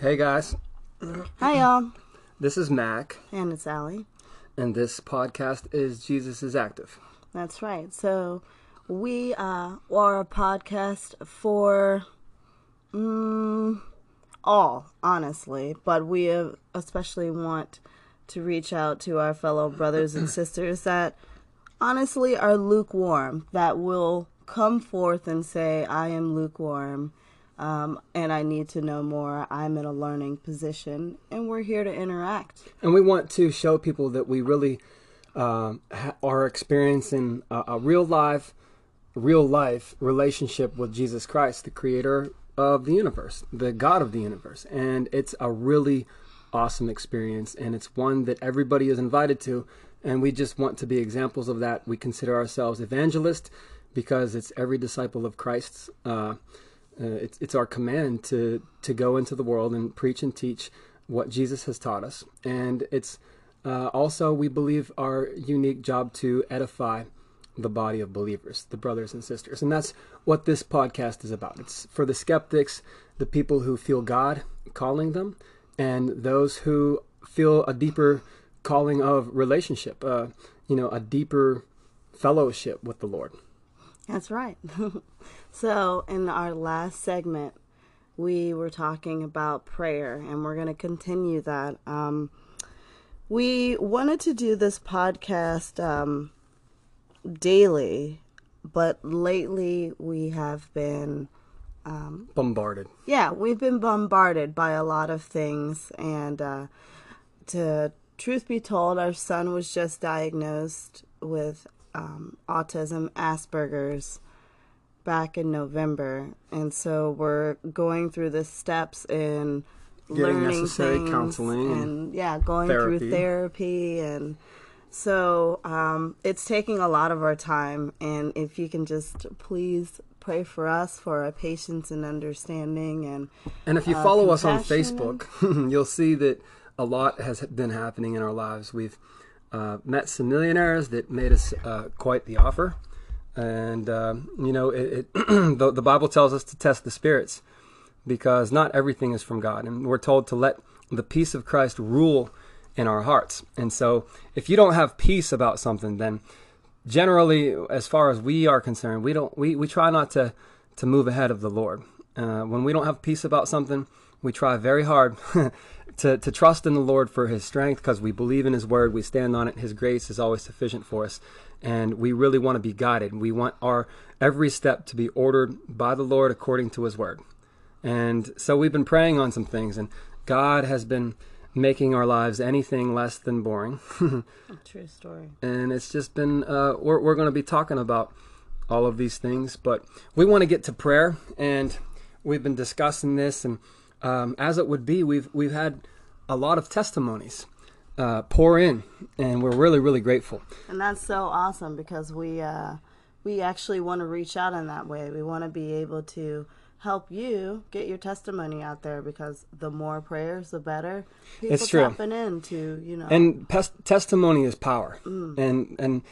Hey guys, Hi, y'all. this is Mac, And it's Allie. and this podcast is Jesus is Active. That's right. So, we uh, are a podcast for mm, all, honestly, but we uh, especially want to reach out to our fellow brothers and sisters that honestly are lukewarm, that will come forth and say, I am lukewarm. Um, and I need to know more. I'm in a learning position, and we're here to interact. And we want to show people that we really ha- are experiencing a, a real life, real life relationship with Jesus Christ, the creator of the universe, the God of the universe. And it's a really awesome experience, and it's one that everybody is invited to. And we just want to be examples of that. We consider ourselves evangelists because it's every disciple of Christ's. Uh, uh, it's it's our command to to go into the world and preach and teach what Jesus has taught us, and it's uh, also we believe our unique job to edify the body of believers, the brothers and sisters, and that's what this podcast is about. It's for the skeptics, the people who feel God calling them, and those who feel a deeper calling of relationship, uh, you know, a deeper fellowship with the Lord. That's right. so, in our last segment, we were talking about prayer, and we're going to continue that. Um, we wanted to do this podcast um, daily, but lately we have been, Bombarded. yeah, we've been bombarded by a lot of things. And uh, to truth be told, our son was just diagnosed with um, autism, Asperger's back in November, and so we're going through the steps in Getting learning necessary counseling and yeah, going therapy. through therapy, and so um, it's taking a lot of our time. And if you can just please pray for us for our patience and understanding, and And if you uh, follow us on. Facebook, you'll see that a lot has been happening in our lives. We've uh, met some millionaires that made us uh, quite the offer. And, uh, you know, it, it the, the Bible tells us to test the spirits because not everything is from God. And we're told to let the peace of Christ rule in our hearts. And so if you don't have peace about something, then generally, as far as we are concerned, we don't we, we try not to to move ahead of the Lord. Uh, when we don't have peace about something, we try very hard to to trust in the Lord for His strength because we believe in His Word. We stand on it. His grace is always sufficient for us, and we really want to be guided. We want our every step to be ordered by the Lord according to His Word. And so we've been praying on some things, and God has been making our lives anything less than boring. true story. and it's just been uh, we're, we're going to be talking about all of these things but we want to get to prayer and we've been discussing this and um, as it would be we've we've had a lot of testimonies uh, pour in and we're really really grateful And that's so awesome because we uh, we actually want to reach out in that way. We want to be able to help you get your testimony out there because the more prayers, the better. People It's true. tapping into, you know. and pes- testimony is power and and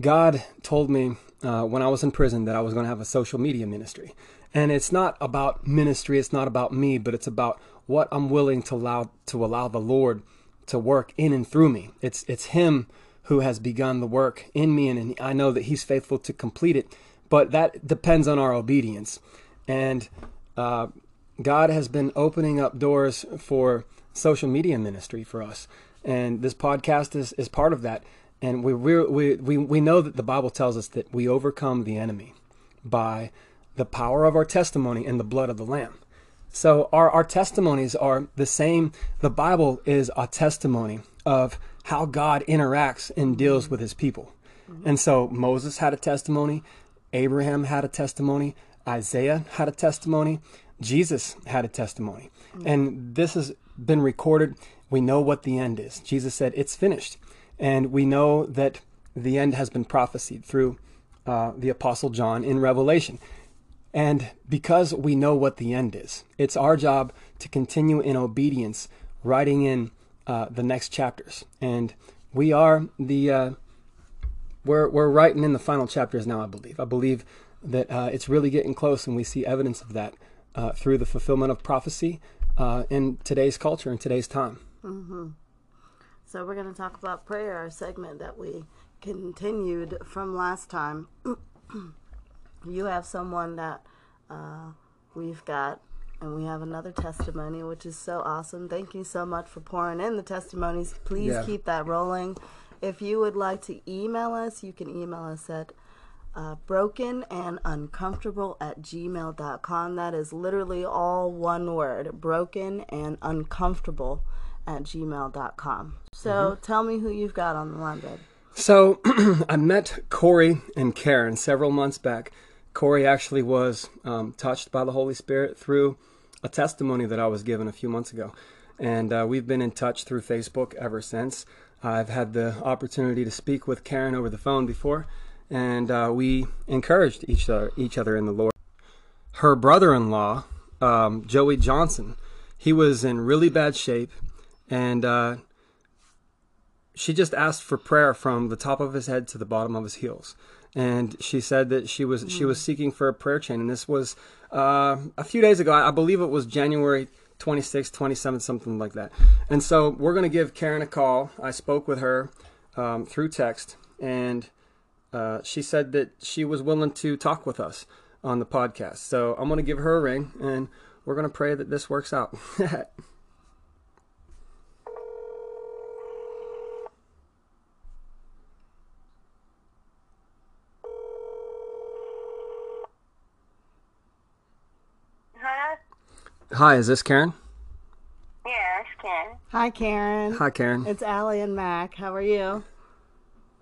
god told me uh, when i was in prison that i was going to have a social media ministry and it's not about ministry it's not about me but it's about what i'm willing to allow to allow the lord to work in and through me. It's it's him who has begun the work in me and, i know that he's faithful to complete it but that depends on our obedience. And uh, God has been opening up doors for social media ministry for us, and this podcast is, is part of that. And we we we we know that the Bible tells us that we overcome the enemy by the power of our testimony and the blood of the Lamb. So our our testimonies are the same. The Bible is a testimony of how God interacts and deals with His people. And so Moses had a testimony, Abraham had a testimony, Isaiah had a testimony, Jesus had a testimony. And this has been recorded. We know what the end is. Jesus said, It's finished. And we know that the end has been prophesied through uh, the Apostle John in Revelation. And because we know what the end is, it's our job to continue in obedience, writing in uh, the next chapters. And we are the uh, we're we're writing in the final chapters now. I believe. I believe that uh, it's really getting close, and we see evidence of that uh, through the fulfillment of prophecy, uh, in today's culture in today's time. So we're going to talk about prayer, our segment that we continued from last time. you have someone that uh, we've got, and we have another testimony, which is so awesome. Thank you so much for pouring in the testimonies. Please Yeah. keep that rolling. If you would like to email us, you can email us at uh, broken and uncomfortable at gmail.com. That is literally all one word broken and uncomfortable at gmail.com. So tell me who you've got on the line, babe. So I met Corey and Karen several months back. Corey actually was um, touched by the Holy Spirit through a testimony that I was given a few months ago. And uh, we've been in touch through Facebook ever since. I've had the opportunity to speak with Karen over the phone before, and uh, we encouraged each other, each other in the Lord. Her brother-in-law, um, Joey Johnson, he was in really bad shape, and uh, she just asked for prayer from the top of his head to the bottom of his heels and she said that she was she was seeking for a prayer chain. And this was uh, a few days ago. I I believe it was january 26th 27th something like that. And so we're going to give karen a call. I spoke with her um, through text. And uh, she said that she was willing to talk with us on the podcast. So i'm going to give her a ring and we're going to pray that this works out Huh? Hi is this karen Yes, Ken. Hi, Karen. hi karen It's Allie and Mac. How are you?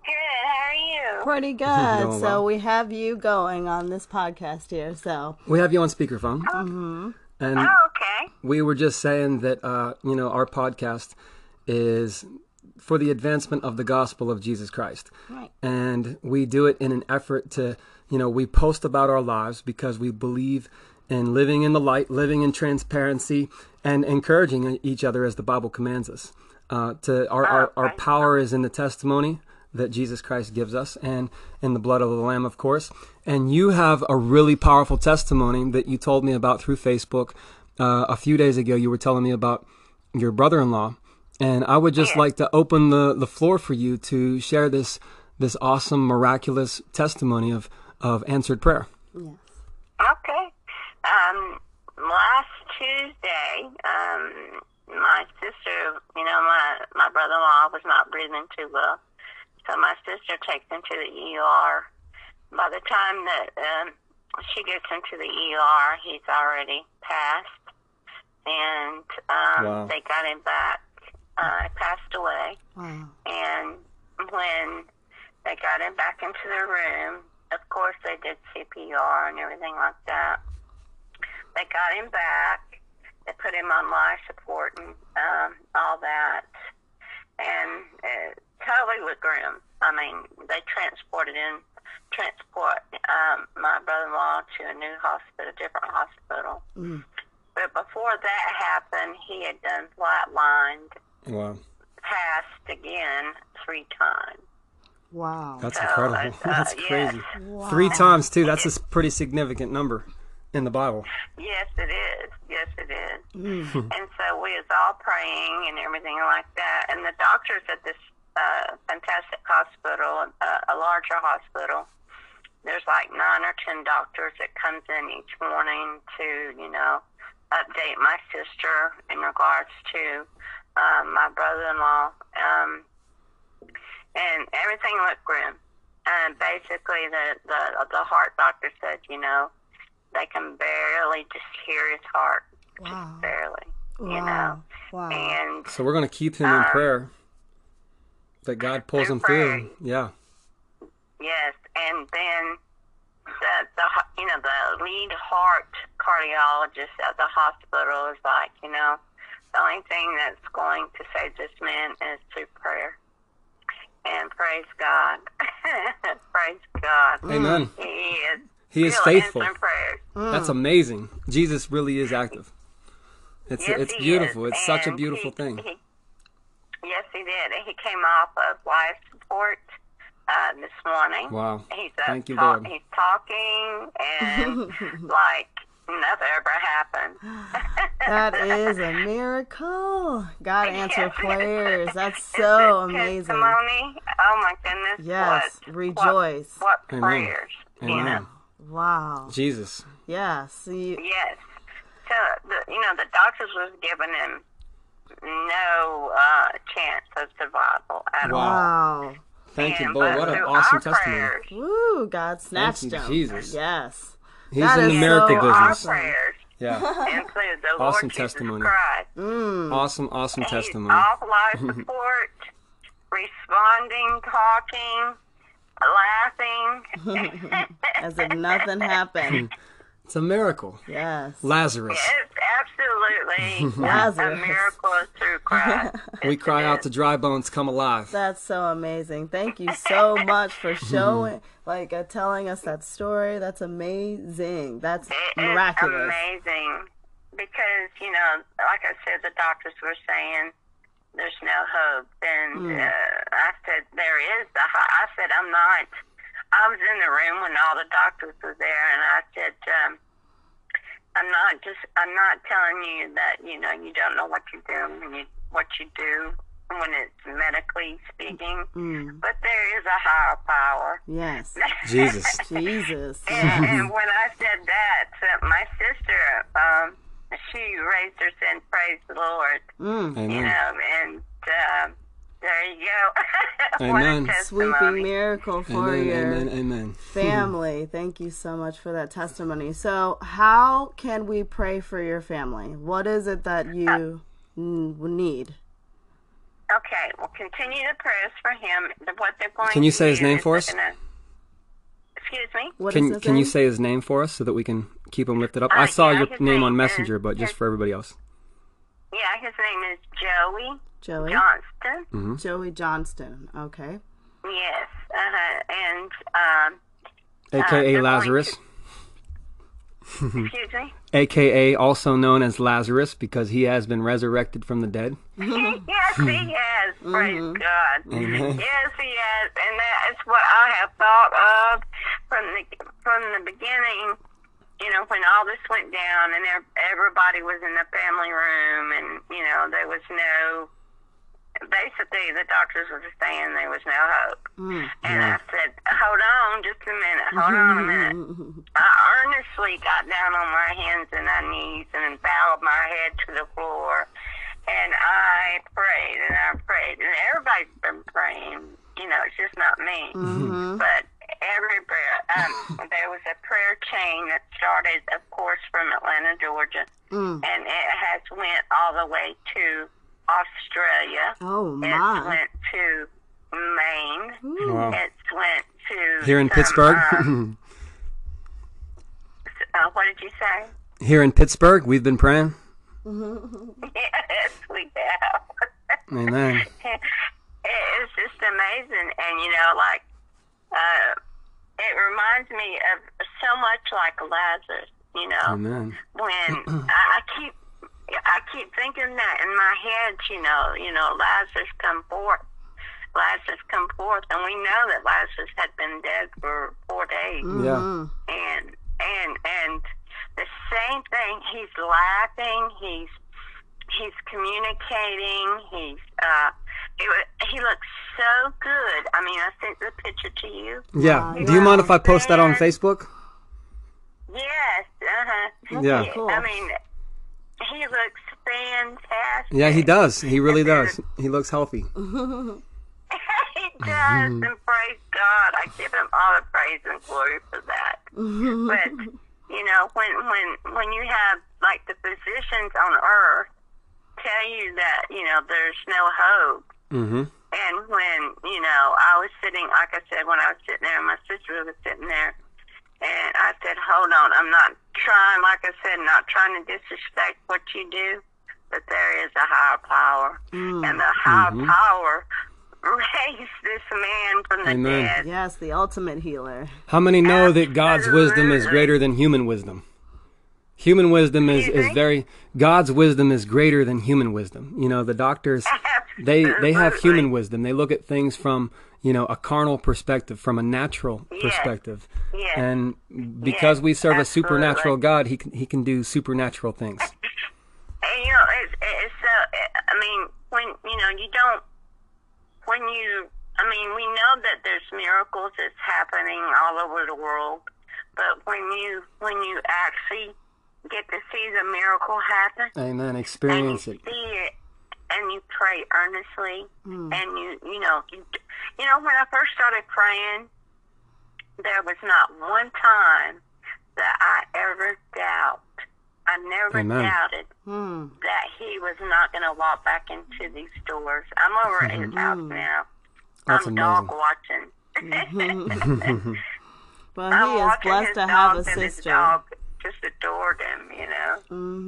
Good. How are you? Pretty good. Doing so well. we have you going on this podcast here. So we have you on speakerphone mm-hmm. and Oh, okay. we were just saying that uh, you know our podcast is for the advancement of the gospel of Jesus Christ, Right. and we do it in an effort to you know we post about our lives because we believe in living in the light, living in transparency, and encouraging each other as the Bible commands us. Uh, to our, our our power is in the testimony that Jesus Christ gives us, and in the blood of the Lamb, of course. And you have a really powerful testimony that you told me about through Facebook uh, a few days ago. You were telling me about your brother-in-law, and I would just Yeah. like to open the, the floor for you to share this this awesome, miraculous testimony of of answered prayer. yes. Okay. Um, last Tuesday, um, my sister, you know, my my brother-in-law was not breathing too well, so my sister takes him to the ER. By the time that um, she gets into the ER, he's already passed, and um, Wow. they got him back. Uh, passed away. Wow. And when they got him back into the room, of course they did CPR and everything like that. They got him back. They put him on life support and um, all that. And uh, totally was grim. I mean, they transported in, transport um, my brother-in-law to a new hospital, a different hospital. Mm. But before that happened, he had done flatlined Wow, passed again three times. Wow. that's So, incredible. uh, that's yeah. crazy. wow. Three times too. That's a pretty significant number in the Bible. Yes, it is. Yes, it is. Mm. and so we was all praying and everything like that. And the doctors at this uh, fantastic hospital, uh, a larger hospital, there's like nine or ten doctors that comes in each morning to, you know, update my sister in regards to um, my brother-in-law. Um, and everything looked grim. And basically, the, the the heart doctor said, you know, they can barely just hear his heart, Wow. just barely, you know. Wow. Wow. And So we're going to keep him in Um, prayer. That God pulls through him through. Yeah. yes, and then the the you know the lead heart cardiologist at the hospital is like, you know, the only thing that's going to save this man is through prayer. And praise God, praise God. Amen. He is. He is still faithful. Answering. That's amazing. Jesus really is active. It's Yes, it's beautiful. is. It's such a beautiful he- thing. he- yes, he did. He came off of life support uh, this morning. Wow. He's up Thank you, talk- Lord. He's talking and like never ever happened. That is a miracle. God answer prayers. That's so amazing. Testimony. Oh my goodness. Yes, what, rejoice. What, what Amen. prayers? You know. Amen. Wow. Jesus. Yeah. See. Yes. So the you know the doctors was giving him no uh, chance of survival at all. Wow. Thank you, And, Lord. but What an awesome testimony. prayers, Woo! God snatched you, him. Jesus. Yes. He's That in the miracle so through our business. awesome. prayers Yeah. include the Awesome Lord testimony. Christ. Mm. Awesome, awesome He's testimony. off life support, responding, talking, laughing. As if nothing happened. It's a miracle. Yes. Lazarus. It's absolutely a Lazarus. miracle through Christ. We cry out to dry bones, come alive. That's so amazing. Thank you so much for showing, like, uh, telling us that story. That's amazing. That's It is miraculous. amazing because you know, like I said, the doctors were saying there's no hope, and Mm. uh, I said there is. The ho- I said I'm not. I was in the room when all the doctors were there, and I said. Um, I'm not just. I'm not telling you that you know you don't know what you're doing when you what you do when it's medically speaking, Mm. but there is a higher power. Yes. Jesus. Jesus. And, and when I said that, uh, my sister, um, she raised her and praise the Lord, Mm. you Amen. know, and um, there you go. Amen. Sweeping miracle for Amen, your amen, amen. family. Thank you so much for that testimony. So, how can we pray for your family? What is it that you n- need? Okay, well, continue the prayers for him. What they're going Can you to say his name for us? gonna- Excuse me? What is Can his can you say his name for us so that we can keep him lifted up? Uh, I saw yeah, your name name on is- Messenger, but just his- for everybody else. Yeah, his name is Joey Joey? Johnston. Joey Johnston. Okay. Yes, uh-huh. and um, AKA they're Lazarus. excuse me. AKA also known as Lazarus because he has been resurrected from the dead. yes, he has. Praise God. Amen. Yes, he has, and that is what I have thought of from the from the beginning. You know, when all this went down, and everybody was in the family room, and you know there was no. Basically, the doctors were saying there was no hope, Mm. and I said, "Hold on, just a minute. Hold on a minute." I earnestly got down on my hands and my knees and bowed my head to the floor. And I prayed and I prayed. And everybody's been praying. You know, it's just not me. Mm-hmm. But every prayer, um, there was a prayer chain that started, of course, from Atlanta, Georgia. Mm. And it has went all the way to Oh It's my. went to Maine. Wow. It's went to Here in some, Pittsburgh. um, uh, what did you say? Here in Pittsburgh, we've been praying. Yes, we have. Amen. it, it's just amazing, and you know, like uh, it reminds me of so much like Lazarus. You know, Amen. when I, I keep keep thinking that in my head. You know, you know, Lazarus come forth. Lazarus come forth, and we know that Lazarus had been dead for four days. Yeah. Mm. and and and the same thing he's laughing he's he's communicating he's uh it, he looks so good i mean i sent the picture to you Yeah. Wow. Do you mind if I post that on Facebook? yes uh-huh Yeah. Cool. i mean he looks fantastic Yeah, he does. He really does. He looks healthy. he does and praise god i give him all the praise and glory for that but you know when when when you have like the physicians on earth tell you that you know there's no hope Mm-hmm. and when you know i was sitting like i said when i was sitting there and my sister was sitting there and i said hold on i'm not trying like i said not trying to disrespect what you do but there is a higher power mm. and the higher mm-hmm. power raised this man from the Amen. dead Yes, the ultimate healer. How many know that God's wisdom is greater than human wisdom? Human wisdom is, is very God's wisdom is greater than human wisdom. You know, the doctors they they have human wisdom. They look at things from you know a carnal perspective, from a natural perspective, Yes. and because Yes, we serve a supernatural God, he can he can do supernatural things. And, you know, it's, it's so, I mean, when, you know, you don't, when you, I mean, we know that there's miracles that's happening all over the world, but when you, when you actually get to see the miracle happen, Amen. Experience it. see it, and you pray earnestly, hmm. and you, you know, you, you know, when I first started praying, there was not one time that I ever doubt. I never Amen. doubted Hmm. that he was not going to walk back into these doors. I'm over at his house now. That's I'm amazing. dog watching. Well, I'm he is watching blessed his to have a dogs and his sister. dog just adored him, you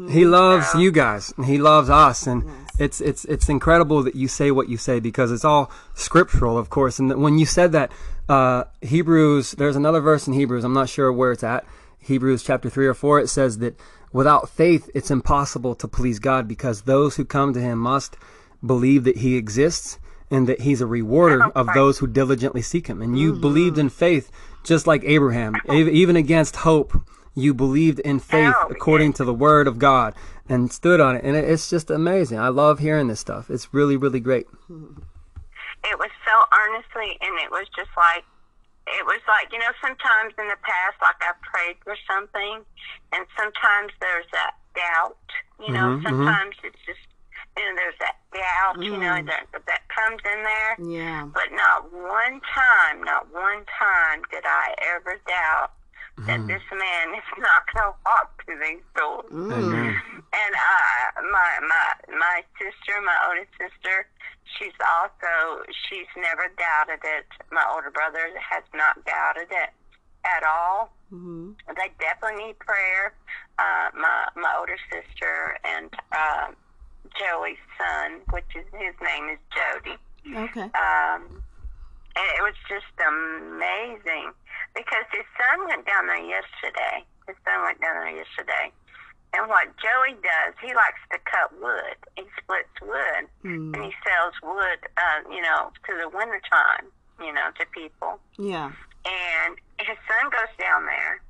know. He loves you guys. and He loves us, and it's it's it's incredible that you say what you say because it's all scriptural, of course. And when you said that, uh, Hebrews, there's another verse in Hebrews. I'm not sure where it's at. Hebrews chapter three or four. It says that without faith, it's impossible to please God because those who come to Him must believe that He exists and that He's a rewarder of those who diligently seek Him. And you mm-hmm. believed in faith, just like Abraham, ev- even against hope. You believed in faith according to the word of God and stood on it. And it's just amazing. I love hearing this stuff. It's really, really great. it was so earnestly and it was just like it was like you know sometimes in the past like i prayed for something and sometimes there's that doubt you know Mhm, mhm. sometimes it's just you know there's that doubt you know that that comes in there Yeah. but not one time not one time did i ever doubt that this man is not going to walk through these doors Amen. And uh, my my my sister, my oldest sister, she's also she's never doubted it. My older brother has not doubted it at all. hmm They definitely need prayer. Uh, my my older sister and um, Joey's son, which is his name is Jody. Okay. Um, and it was just amazing because his son went down there yesterday. His son went down there yesterday. And what Joey does, he likes to cut wood. He splits wood Hmm. and he sells wood, uh, you know, to the wintertime, you know, to people. Yeah. And his son goes down there.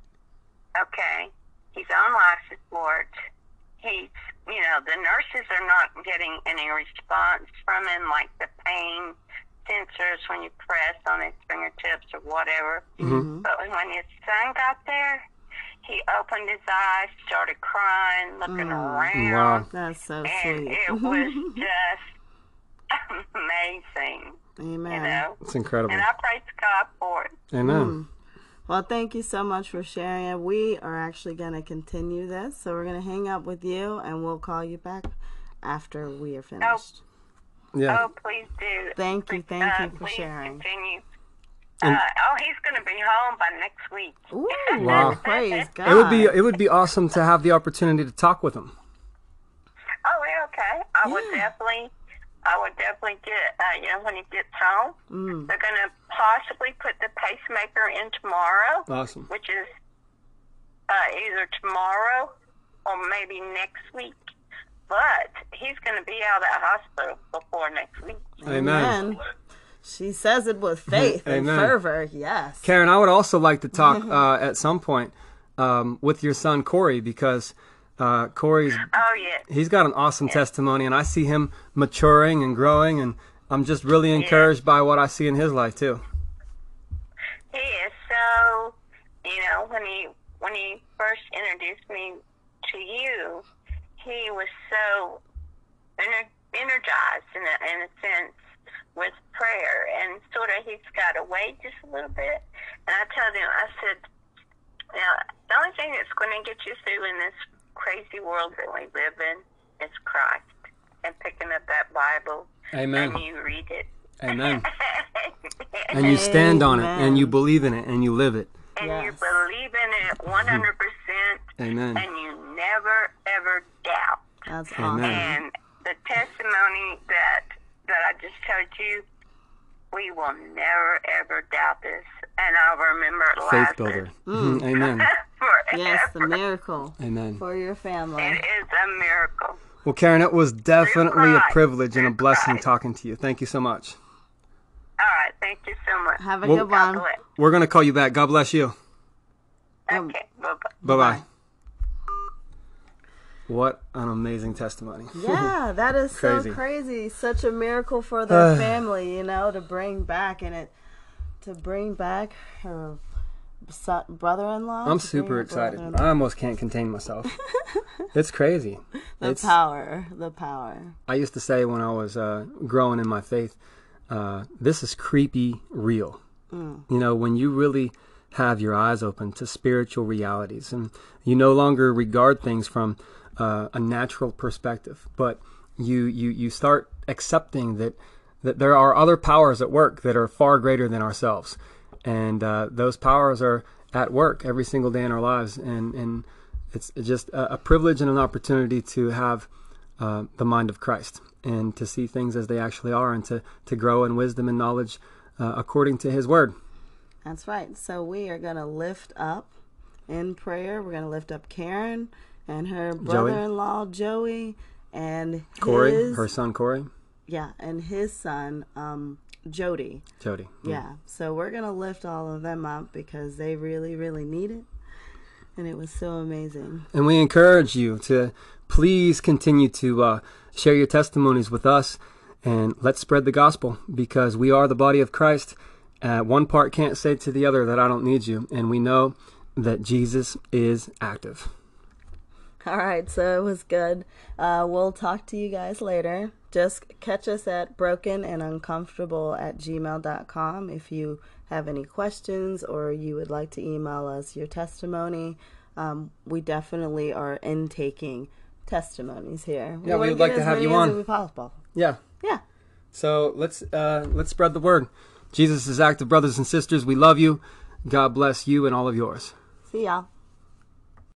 Okay. He's on life support. He's, you know, the nurses are not getting any response from him, like the pain sensors when you press on his fingertips or whatever. Mm-hmm. But when his son got there, he opened his eyes, started crying, looking around, Wow. That's so and sweet. it was just amazing, Amen. you know. It's incredible. And I praise God for it. Amen. Well, thank you so much for sharing it. We are actually going to continue this, so we're going to hang up with you, and we'll call you back after we are finished. Yeah. Oh, please do. Thank you, thank Uh, you for please sharing. Continue. And- uh, oh, he's going to be home by next week. Ooh, Wow. praise God. It would be it would be awesome to have the opportunity to talk with him. Oh, yeah, okay. I would definitely, I would definitely get, uh, you know, when he gets home, Mm. they're going to possibly put the pacemaker in tomorrow, Awesome. which is uh, either tomorrow or maybe next week. But he's going to be out of that hospital before next week. Amen. She says it with faith and Amen. fervor. Yes. Karen, I would also like to talk uh, at some point um, with your son Corey because uh, Corey's Oh, yeah. he's got an awesome testimony, and I see him maturing and growing, and I'm just really encouraged by what I see in his life too. He is so, you know, when he when he first introduced me to you, he was so ener- energized in a, in a sense with prayer, and sort of he's got away just a little bit. And I told him, I said, now the only thing that's going to get you through in this crazy world that we live in is Christ, and picking up that Bible Amen. and you read it. Amen. And you stand on it, and you believe in it, and you live it. and you believe in it 100%, Amen. and you never, ever doubt. That's Amen. awesome. And the testimony that that I just told you, we will never, ever doubt this. And I'll remember it Faith Lazarus builder. Mhm. Amen. Yes, the miracle Amen. for your family. It is a miracle. Well, Karen, it was definitely a privilege and a blessing talking to you. Thank you so much. All right. Thank you so much. Have a Well- good one. We're going to call you back. God bless you. Okay. Bye bye. What an amazing testimony. Yeah, that is Crazy. so crazy. Such a miracle for their family, you know, to bring back and it to bring back her brother-in-law. I'm super excited. I almost can't contain myself. it's crazy. The It's, power, the power. I used to say when I was uh, growing in my faith, uh, this is creepy real. You know, when you really have your eyes open to spiritual realities and you no longer regard things from uh, a natural perspective, but you, you, you start accepting that, that there are other powers at work that are far greater than ourselves. And uh, those powers are at work every single day in our lives. And, and it's just a, a privilege and an opportunity to have uh, the mind of Christ and to see things as they actually are and to, to grow in wisdom and knowledge uh, according to his word. That's right. So we are going to lift up in prayer. We're going to lift up Karen and her brother-in-law Joey and Corey, his, her son Corey, yeah, and his son um Jody. Jody. Yeah. So we're going to lift all of them up because they really really need it. And it was so amazing. And we encourage you to please continue to uh, share your testimonies with us and let's spread the gospel because we are the body of Christ. Uh, one part can't say to the other that I don't need you. And we know that Jesus is active. All right, so it was good. Uh, we'll talk to you guys later. Just catch us at broken and uncomfortable at gmail.com if you have any questions or you would like to email us your testimony. Um, we definitely are intaking testimonies here. Yeah, we, would like to have you on. we. Yeah. Yeah. So let's uh, let's spread the word. Jesus is active, brothers and sisters. We love you. God bless you and all of yours. See y'all.